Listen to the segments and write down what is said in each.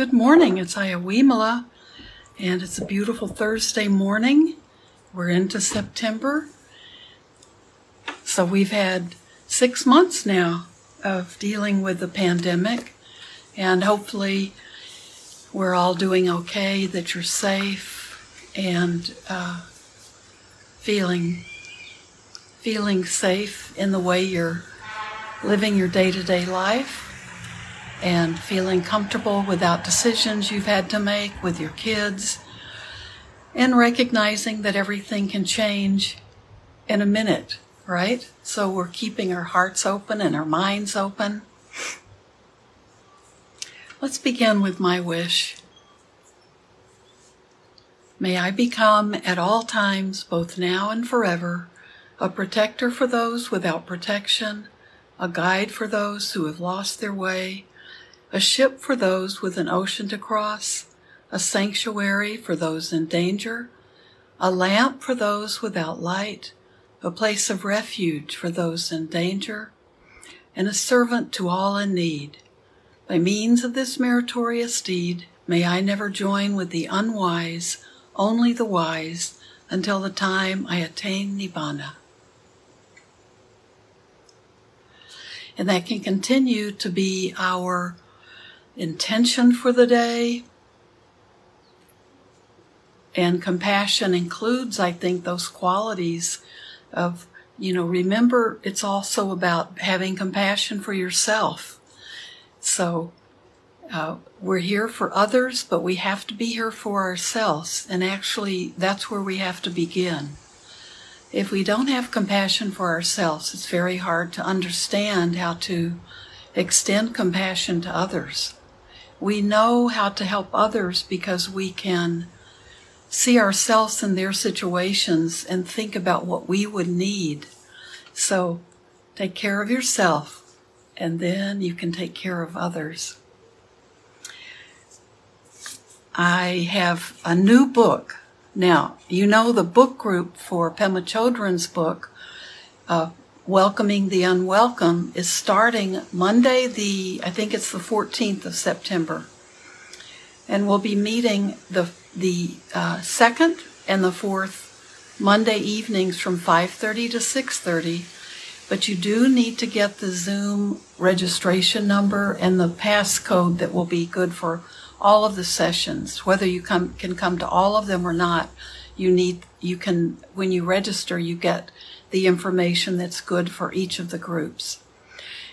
Good morning. It's Ayawimala, and it's a beautiful Thursday morning. We're into September. So we've had six months now of dealing with the pandemic, and hopefully we're all doing okay, that you're safe and uh, feeling feeling safe in the way you're living your day-to-day life and feeling comfortable without decisions you've had to make with your kids and recognizing that everything can change in a minute, right? So we're keeping our hearts open and our minds open. Let's begin with my wish. May I become at all times, both now and forever, a protector for those without protection, a guide for those who have lost their way, a ship for those with an ocean to cross, a sanctuary for those in danger, a lamp for those without light, a place of refuge for those in danger, and a servant to all in need. By means of this meritorious deed, may I never join with the unwise, only the wise, until the time I attain Nibbana. And that can continue to be our intention for the day. And compassion includes, I think, those qualities of, you know, remember it's also about having compassion for yourself. So, uh, we're here for others, but we have to be here for ourselves. And actually, that's where we have to begin. If we don't have compassion for ourselves, it's very hard to understand how to extend compassion to others. We know how to help others because we can see ourselves in their situations and think about what we would need. So take care of yourself and then you can take care of others. I have a new book now, you know the book group for Pema Chodron's book, uh, Welcoming the Unwelcome, is starting Monday, the, I think it's the 14th of September. And we'll be meeting the, the uh, second and the fourth Monday evenings from 5.30 to 6.30. But you do need to get the Zoom registration number and the passcode that will be good for all of the sessions, whether you come, can come to all of them or not, you need, you can, when you register, you get the information that's good for each of the groups.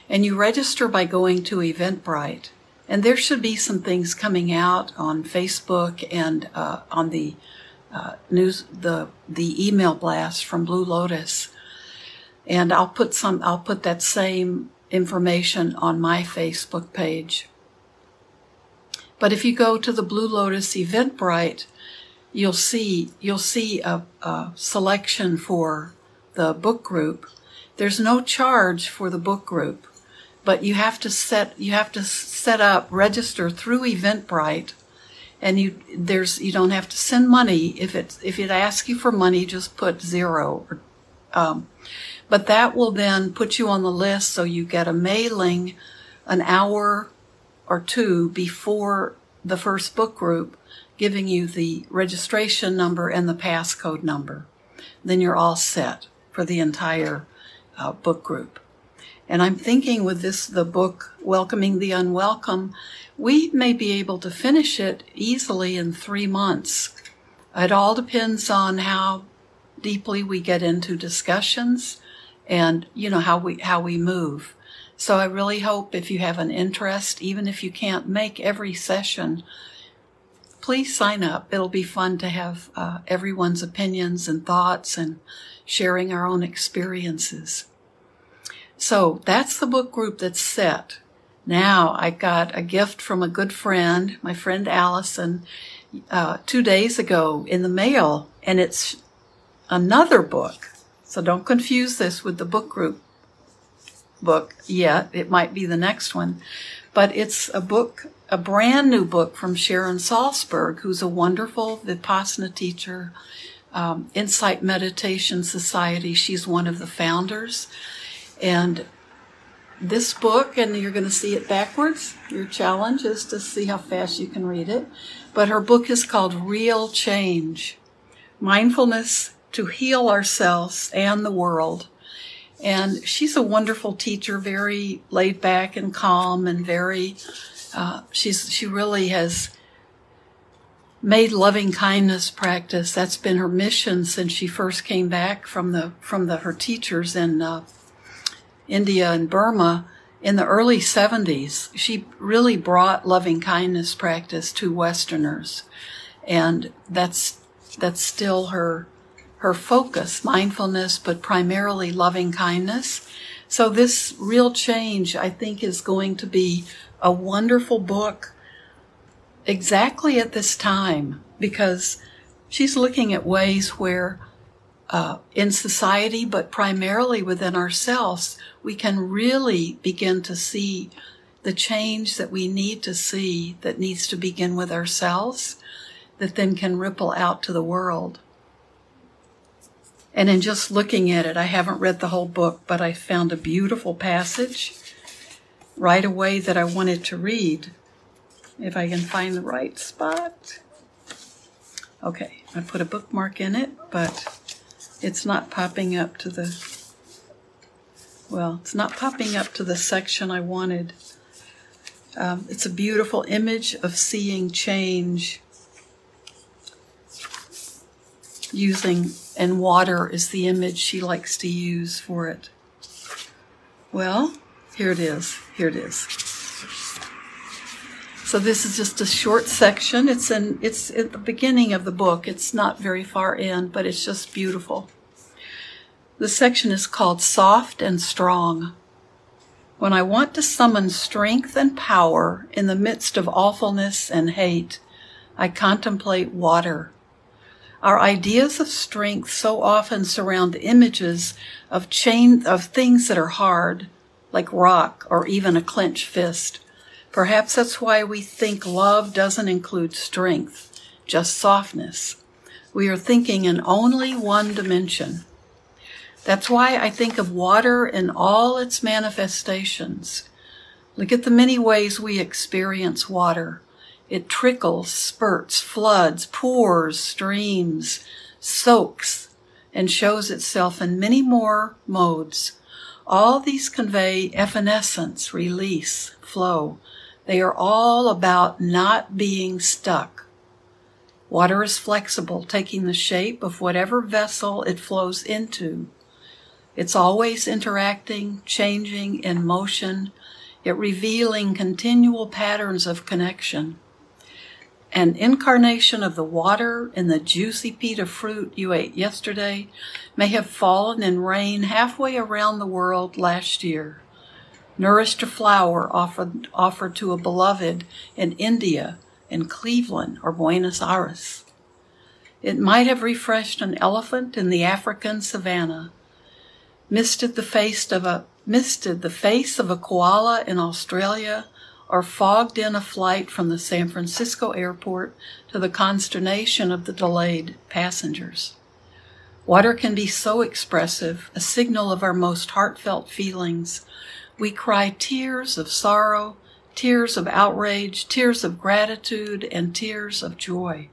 And you register by going to Eventbrite. And there should be some things coming out on Facebook and uh, on the uh, news, the the email blast from Blue Lotus. And I'll put some, I'll put that same information on my Facebook page. But if you go to the Blue Lotus Eventbrite, you'll see you'll see a, a selection for the book group. There's no charge for the book group, but you have to set you have to set up register through Eventbrite, and you there's you don't have to send money if it if it asks you for money, just put zero. Um, but that will then put you on the list, so you get a mailing an hour or two before the first book group, giving you the registration number and the passcode number. Then you're all set for the entire uh, book group. And I'm thinking with this, the book, Welcoming the Unwelcome, we may be able to finish it easily in three months. It all depends on how deeply we get into discussions and, you know, how we, how we move. So I really hope if you have an interest, even if you can't make every session, please sign up. It'll be fun to have uh, everyone's opinions and thoughts and sharing our own experiences. So that's the book group that's set. Now I got a gift from a good friend, my friend Allison, uh, two days ago in the mail, and it's another book. So don't confuse this with the book group book yet. It might be the next one. But it's a book, a brand new book from Sharon Salzberg, who's a wonderful Vipassana teacher, um, Insight Meditation Society. She's one of the founders. And this book, and you're going to see it backwards. Your challenge is to see how fast you can read it. But her book is called Real Change Mindfulness to Heal Ourselves and the World. And she's a wonderful teacher, very laid back and calm, and very, uh, she's, she really has made loving kindness practice. That's been her mission since she first came back from the, from the, her teachers in, uh, India and Burma in the early 70s. She really brought loving kindness practice to Westerners. And that's, that's still her, her focus, mindfulness, but primarily loving kindness. So this real change, I think, is going to be a wonderful book exactly at this time because she's looking at ways where uh, in society, but primarily within ourselves, we can really begin to see the change that we need to see that needs to begin with ourselves, that then can ripple out to the world. And in just looking at it, I haven't read the whole book, but I found a beautiful passage right away that I wanted to read. If I can find the right spot. Okay, I put a bookmark in it, but it's not popping up to the, well, it's not popping up to the section I wanted. Um, it's a beautiful image of seeing change using, and water is the image she likes to use for it. Well, here it is. Here it is. So this is just a short section. It's in it's at the beginning of the book. It's not very far in, but it's just beautiful. The section is called Soft and Strong. When I want to summon strength and power in the midst of awfulness and hate, I contemplate water. Our ideas of strength so often surround images of chain of things that are hard, like rock or even a clenched fist. Perhaps that's why we think love doesn't include strength, just softness. We are thinking in only one dimension. That's why I think of water in all its manifestations. Look at the many ways we experience water. It trickles, spurts, floods, pours, streams, soaks, and shows itself in many more modes. All these convey evanescence, release, flow, they are all about not being stuck. Water is flexible, taking the shape of whatever vessel it flows into. It's always interacting, changing, in motion, yet revealing continual patterns of connection. An incarnation of the water in the juicy pita fruit you ate yesterday may have fallen in rain halfway around the world last year nourished a flower offered, offered to a beloved in India, in Cleveland, or Buenos Aires. It might have refreshed an elephant in the African savannah, misted the face of a misted the face of a koala in Australia, or fogged in a flight from the San Francisco airport to the consternation of the delayed passengers. Water can be so expressive, a signal of our most heartfelt feelings, we cry tears of sorrow, tears of outrage, tears of gratitude, and tears of joy.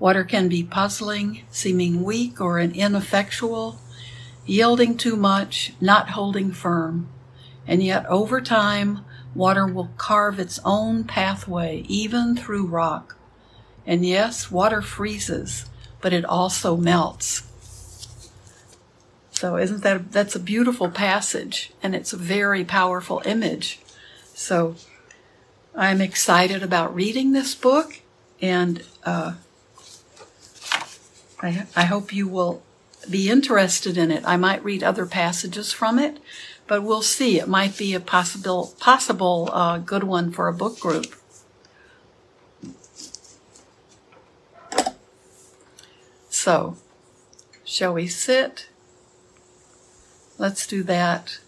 Water can be puzzling, seeming weak or ineffectual, yielding too much, not holding firm. And yet, over time, water will carve its own pathway, even through rock. And yes, water freezes, but it also melts. So isn't that that's a beautiful passage and it's a very powerful image. So I'm excited about reading this book and uh, I, I hope you will be interested in it. I might read other passages from it, but we'll see. It might be a possible possible uh, good one for a book group. So, shall we sit? Let's do that.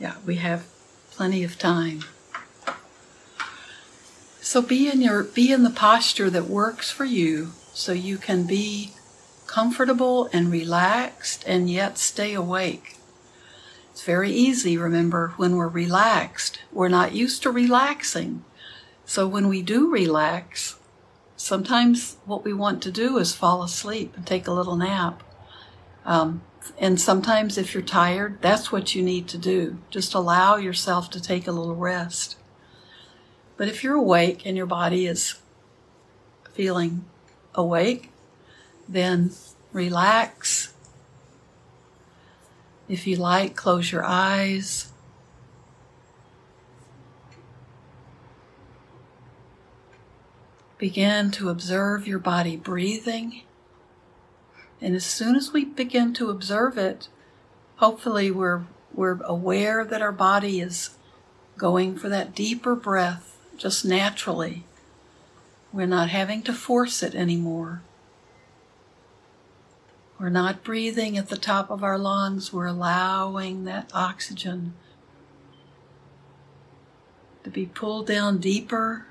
Yeah, we have plenty of time. So be in your be in the posture that works for you so you can be comfortable and relaxed and yet stay awake. It's very easy, remember, when we're relaxed. We're not used to relaxing. So when we do relax, sometimes what we want to do is fall asleep and take a little nap. Um, and sometimes if you're tired, that's what you need to do. Just allow yourself to take a little rest. But if you're awake and your body is feeling awake, then relax. If you like, close your eyes. Begin to observe your body breathing. And as soon as we begin to observe it, hopefully we're, we're aware that our body is going for that deeper breath just naturally. We're not having to force it anymore. We're not breathing at the top of our lungs, we're allowing that oxygen to be pulled down deeper.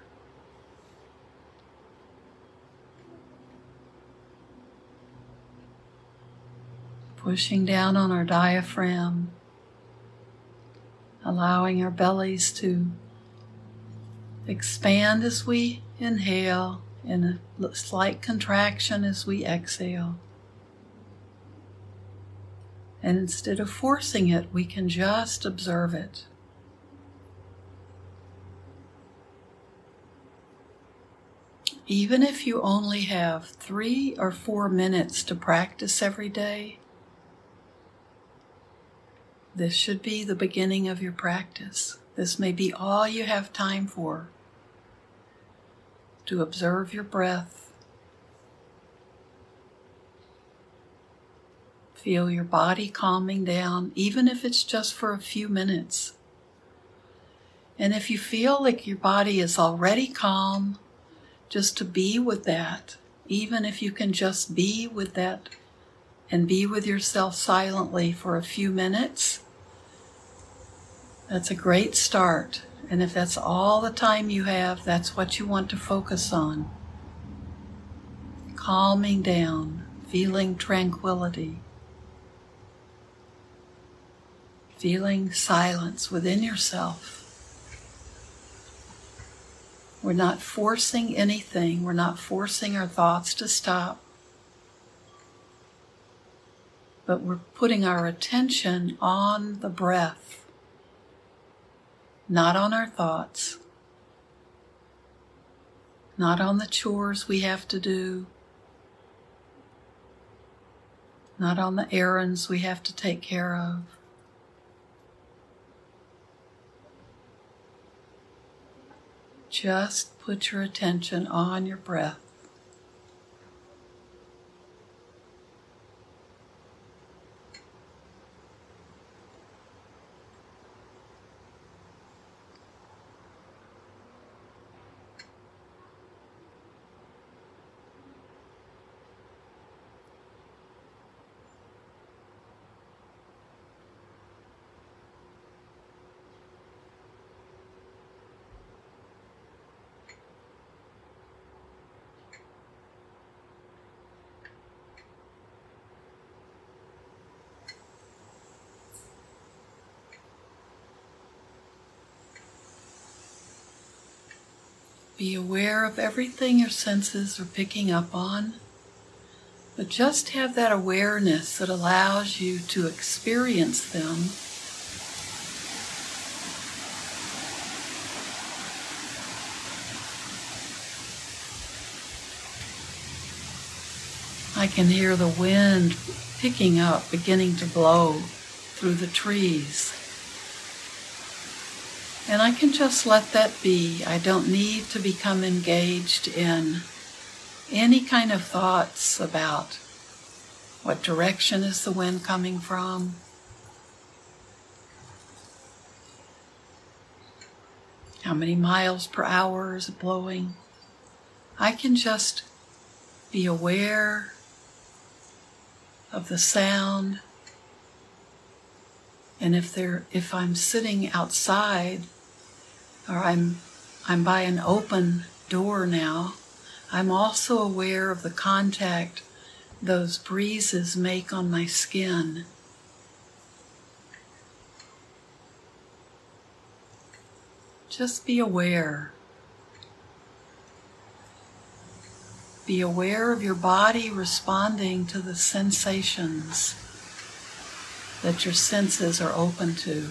Pushing down on our diaphragm, allowing our bellies to expand as we inhale and a slight contraction as we exhale. And instead of forcing it, we can just observe it. Even if you only have three or four minutes to practice every day, this should be the beginning of your practice. This may be all you have time for to observe your breath. Feel your body calming down, even if it's just for a few minutes. And if you feel like your body is already calm, just to be with that, even if you can just be with that and be with yourself silently for a few minutes, that's a great start. And if that's all the time you have, that's what you want to focus on. Calming down, feeling tranquility, feeling silence within yourself. We're not forcing anything, we're not forcing our thoughts to stop, but we're putting our attention on the breath not on our thoughts, not on the chores we have to do, not on the errands we have to take care of. Just put your attention on your breath. Be aware of everything your senses are picking up on, but just have that awareness that allows you to experience them. I can hear the wind picking up, beginning to blow through the trees. And I can just let that be. I don't need to become engaged in any kind of thoughts about what direction is the wind coming from. How many miles per hour is it blowing? I can just be aware of the sound. And if there if I'm sitting outside or I'm, I'm by an open door now, I'm also aware of the contact those breezes make on my skin. Just be aware. Be aware of your body responding to the sensations that your senses are open to.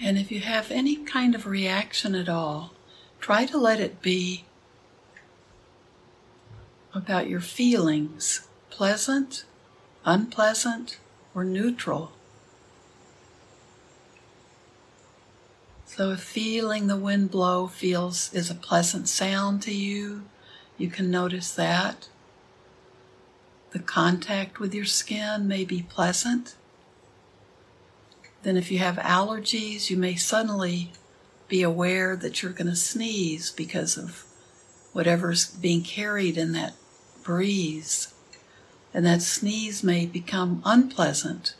And if you have any kind of reaction at all, try to let it be about your feelings pleasant, unpleasant, or neutral. So if feeling the wind blow feels is a pleasant sound to you, you can notice that. The contact with your skin may be pleasant. Then, if you have allergies, you may suddenly be aware that you're going to sneeze because of whatever's being carried in that breeze. And that sneeze may become unpleasant.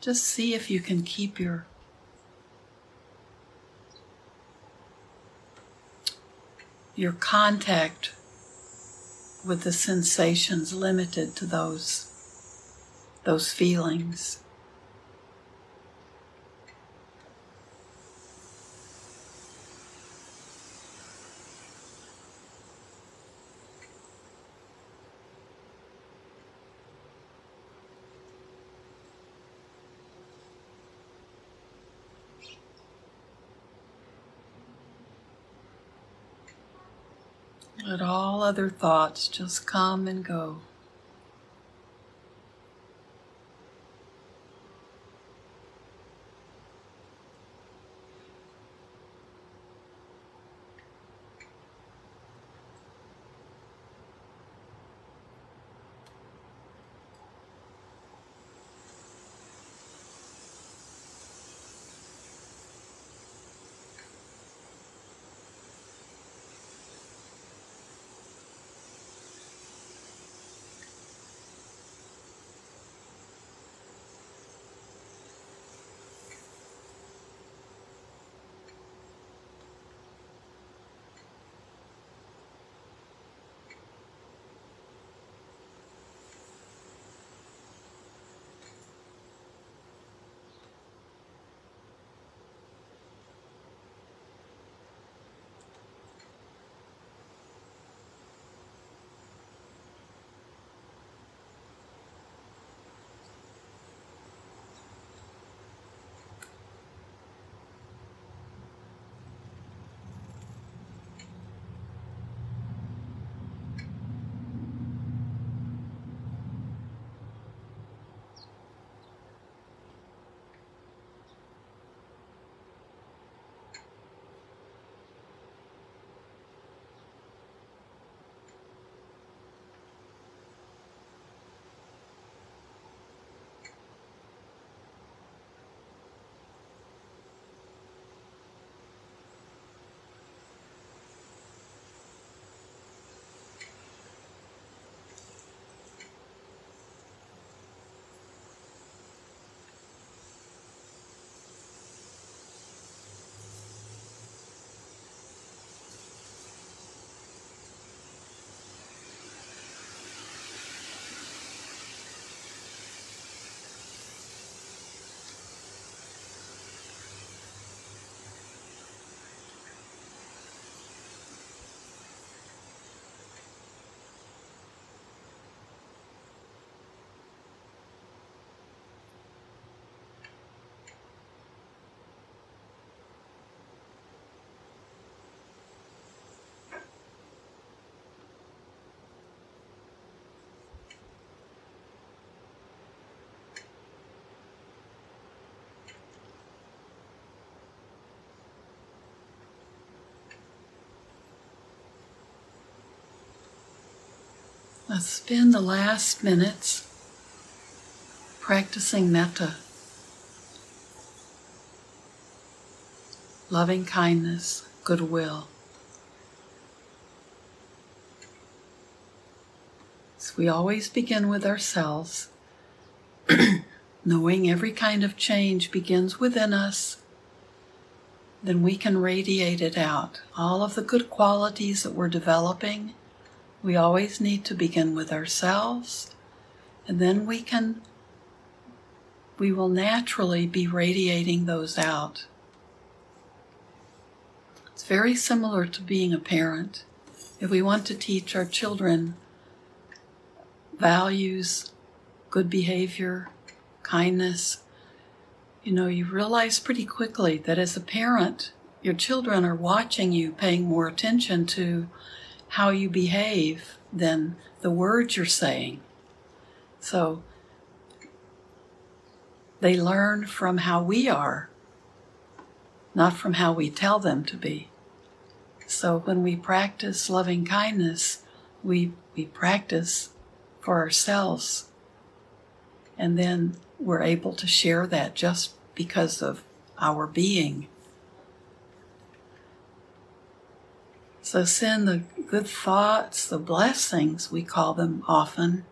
Just see if you can keep your your contact with the sensations limited to those those feelings. Let all other thoughts just come and go. Let's spend the last minutes practicing metta, loving kindness, goodwill. So we always begin with ourselves, knowing every kind of change begins within us then we can radiate it out. All of the good qualities that we're developing, we always need to begin with ourselves, and then we can, we will naturally be radiating those out. It's very similar to being a parent. If we want to teach our children values, good behavior, kindness, you know, you realize pretty quickly that as a parent, your children are watching you, paying more attention to how you behave than the words you're saying. So they learn from how we are, not from how we tell them to be. So when we practice loving kindness, we, we practice for ourselves. And then we're able to share that just because of our being. So send the good thoughts, the blessings, we call them often.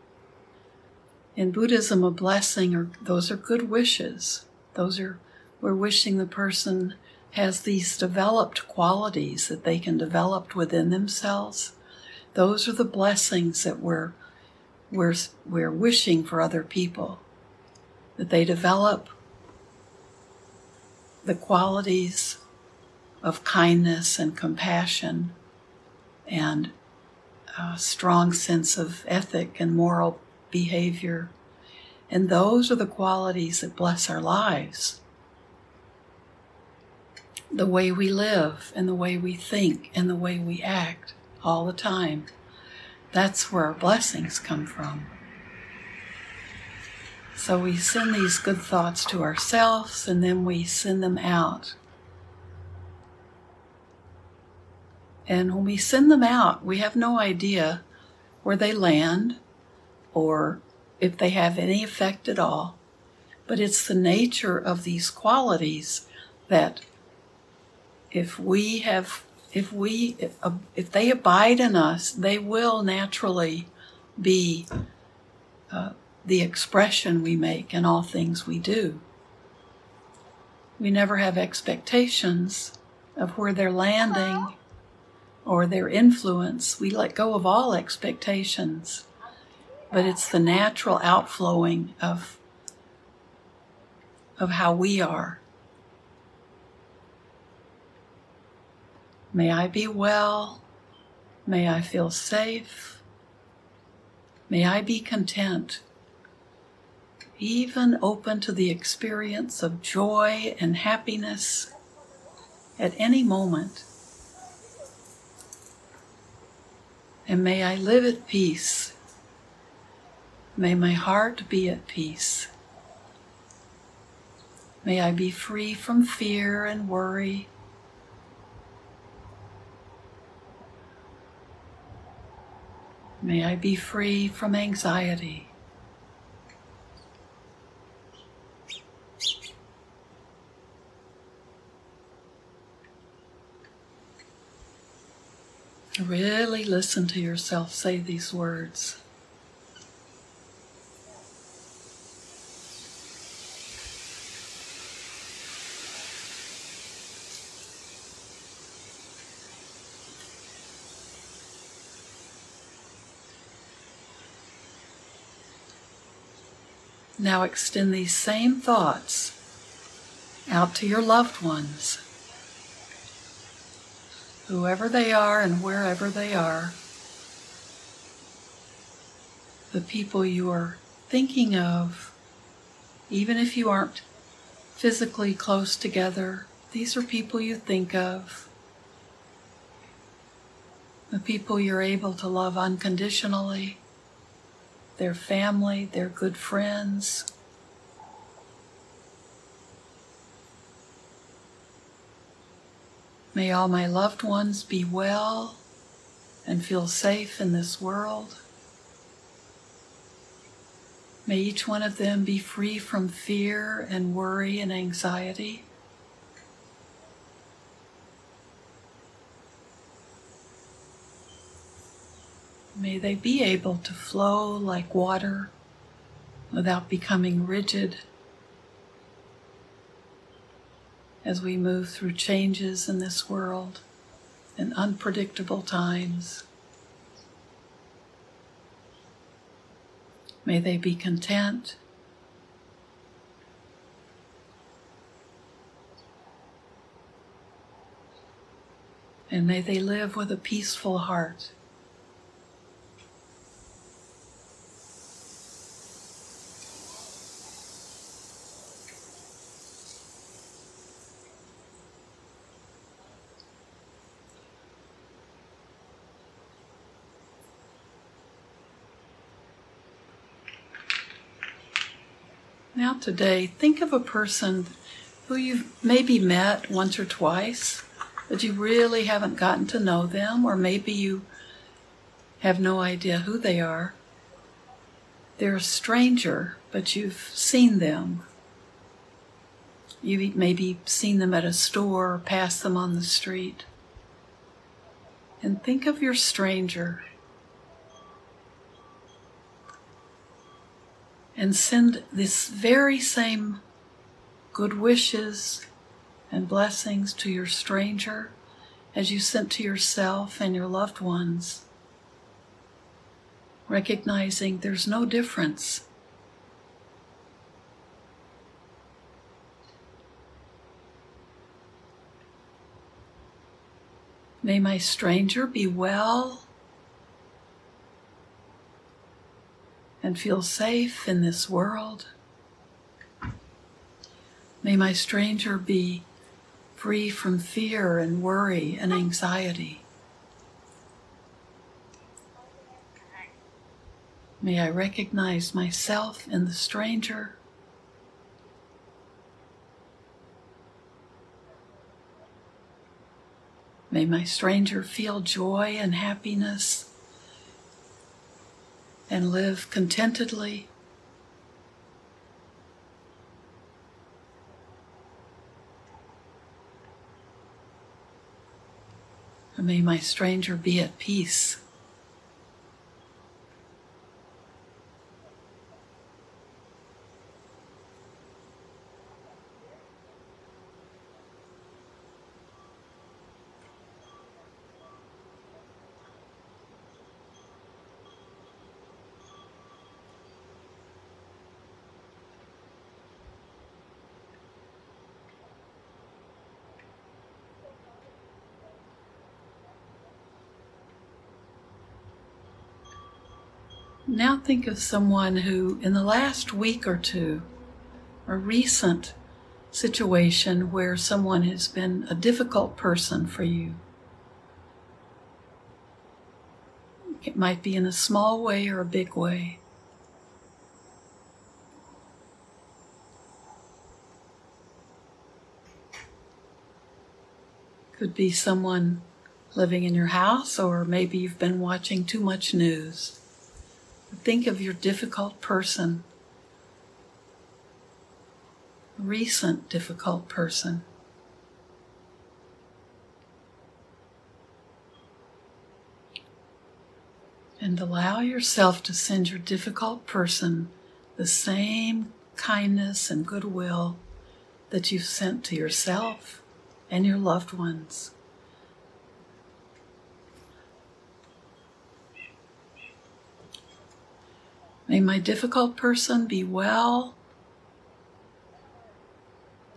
In Buddhism, a blessing or those are good wishes. Those are we're wishing the person has these developed qualities that they can develop within themselves. Those are the blessings that we're we're we're wishing for other people that they develop the qualities of kindness and compassion and a strong sense of ethic and moral behavior. And those are the qualities that bless our lives. The way we live and the way we think and the way we act all the time. That's where our blessings come from. So we send these good thoughts to ourselves and then we send them out. And when we send them out, we have no idea where they land or if they have any effect at all. But it's the nature of these qualities that if we have, if we, if they abide in us, they will naturally be uh, the expression we make in all things we do. We never have expectations of where they're landing or their influence. We let go of all expectations, but it's the natural outflowing of, of how we are. May I be well. May I feel safe. May I be content even open to the experience of joy and happiness at any moment. And may I live at peace. May my heart be at peace. May I be free from fear and worry. May I be free from anxiety. Really listen to yourself say these words. Now extend these same thoughts out to your loved ones whoever they are and wherever they are, the people you are thinking of, even if you aren't physically close together, these are people you think of. The people you're able to love unconditionally, their family, their good friends, May all my loved ones be well and feel safe in this world. May each one of them be free from fear and worry and anxiety. May they be able to flow like water without becoming rigid as we move through changes in this world and unpredictable times. May they be content. And may they live with a peaceful heart. Now, today, think of a person who you've maybe met once or twice, but you really haven't gotten to know them, or maybe you have no idea who they are. They're a stranger, but you've seen them. You've maybe seen them at a store or passed them on the street. And think of your stranger and send this very same good wishes and blessings to your stranger as you sent to yourself and your loved ones, recognizing there's no difference. May my stranger be well and feel safe in this world. May my stranger be free from fear and worry and anxiety. May I recognize myself in the stranger. May my stranger feel joy and happiness and live contentedly. May my stranger be at peace. Now think of someone who, in the last week or two, a recent situation where someone has been a difficult person for you. It might be in a small way or a big way. Could be someone living in your house, or maybe you've been watching too much news. Think of your difficult person, recent difficult person. And allow yourself to send your difficult person the same kindness and goodwill that you've sent to yourself and your loved ones. May my difficult person be well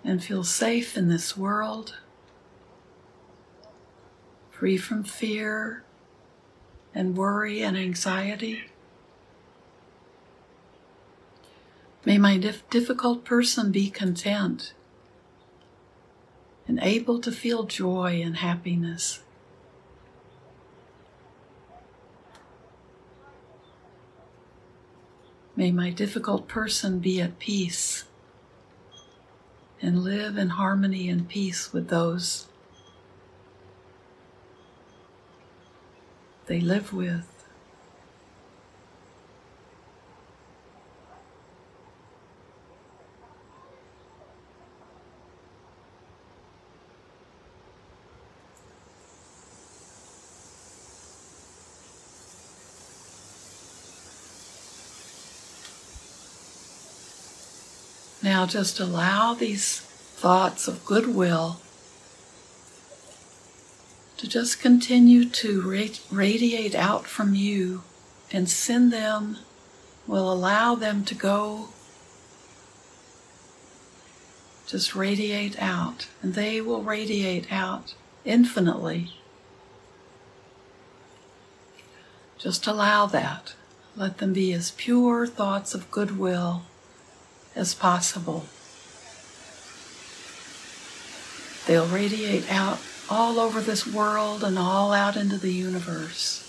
and feel safe in this world, free from fear and worry and anxiety. May my dif- difficult person be content and able to feel joy and happiness. May my difficult person be at peace and live in harmony and peace with those they live with. Now just allow these thoughts of goodwill to just continue to radiate out from you and send them, will allow them to go. Just radiate out, and they will radiate out infinitely. Just allow that. Let them be as pure thoughts of goodwill as possible. They'll radiate out all over this world and all out into the universe.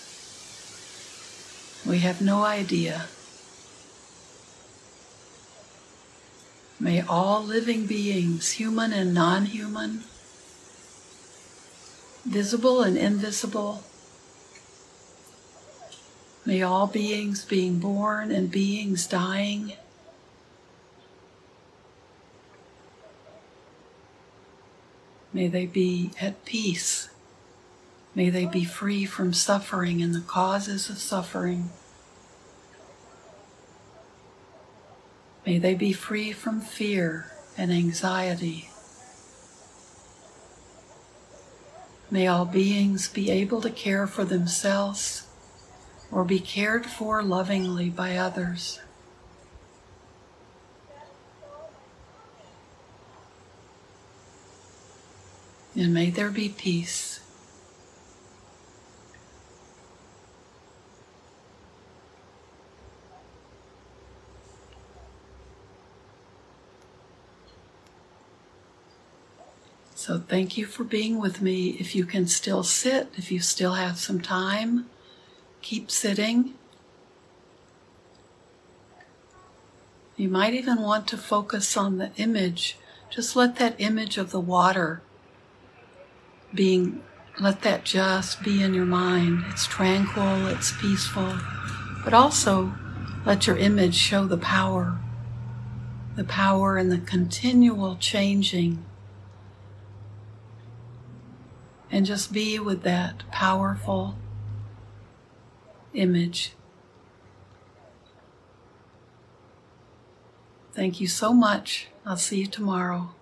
We have no idea. May all living beings, human and non human, visible and invisible, may all beings being born and beings dying, May they be at peace. May they be free from suffering and the causes of suffering. May they be free from fear and anxiety. May all beings be able to care for themselves or be cared for lovingly by others. And may there be peace. So, thank you for being with me. If you can still sit, if you still have some time, keep sitting. You might even want to focus on the image. Just let that image of the water being let that just be in your mind. It's tranquil, it's peaceful, but also let your image show the power, the power and the continual changing. And just be with that powerful image. Thank you so much. I'll see you tomorrow.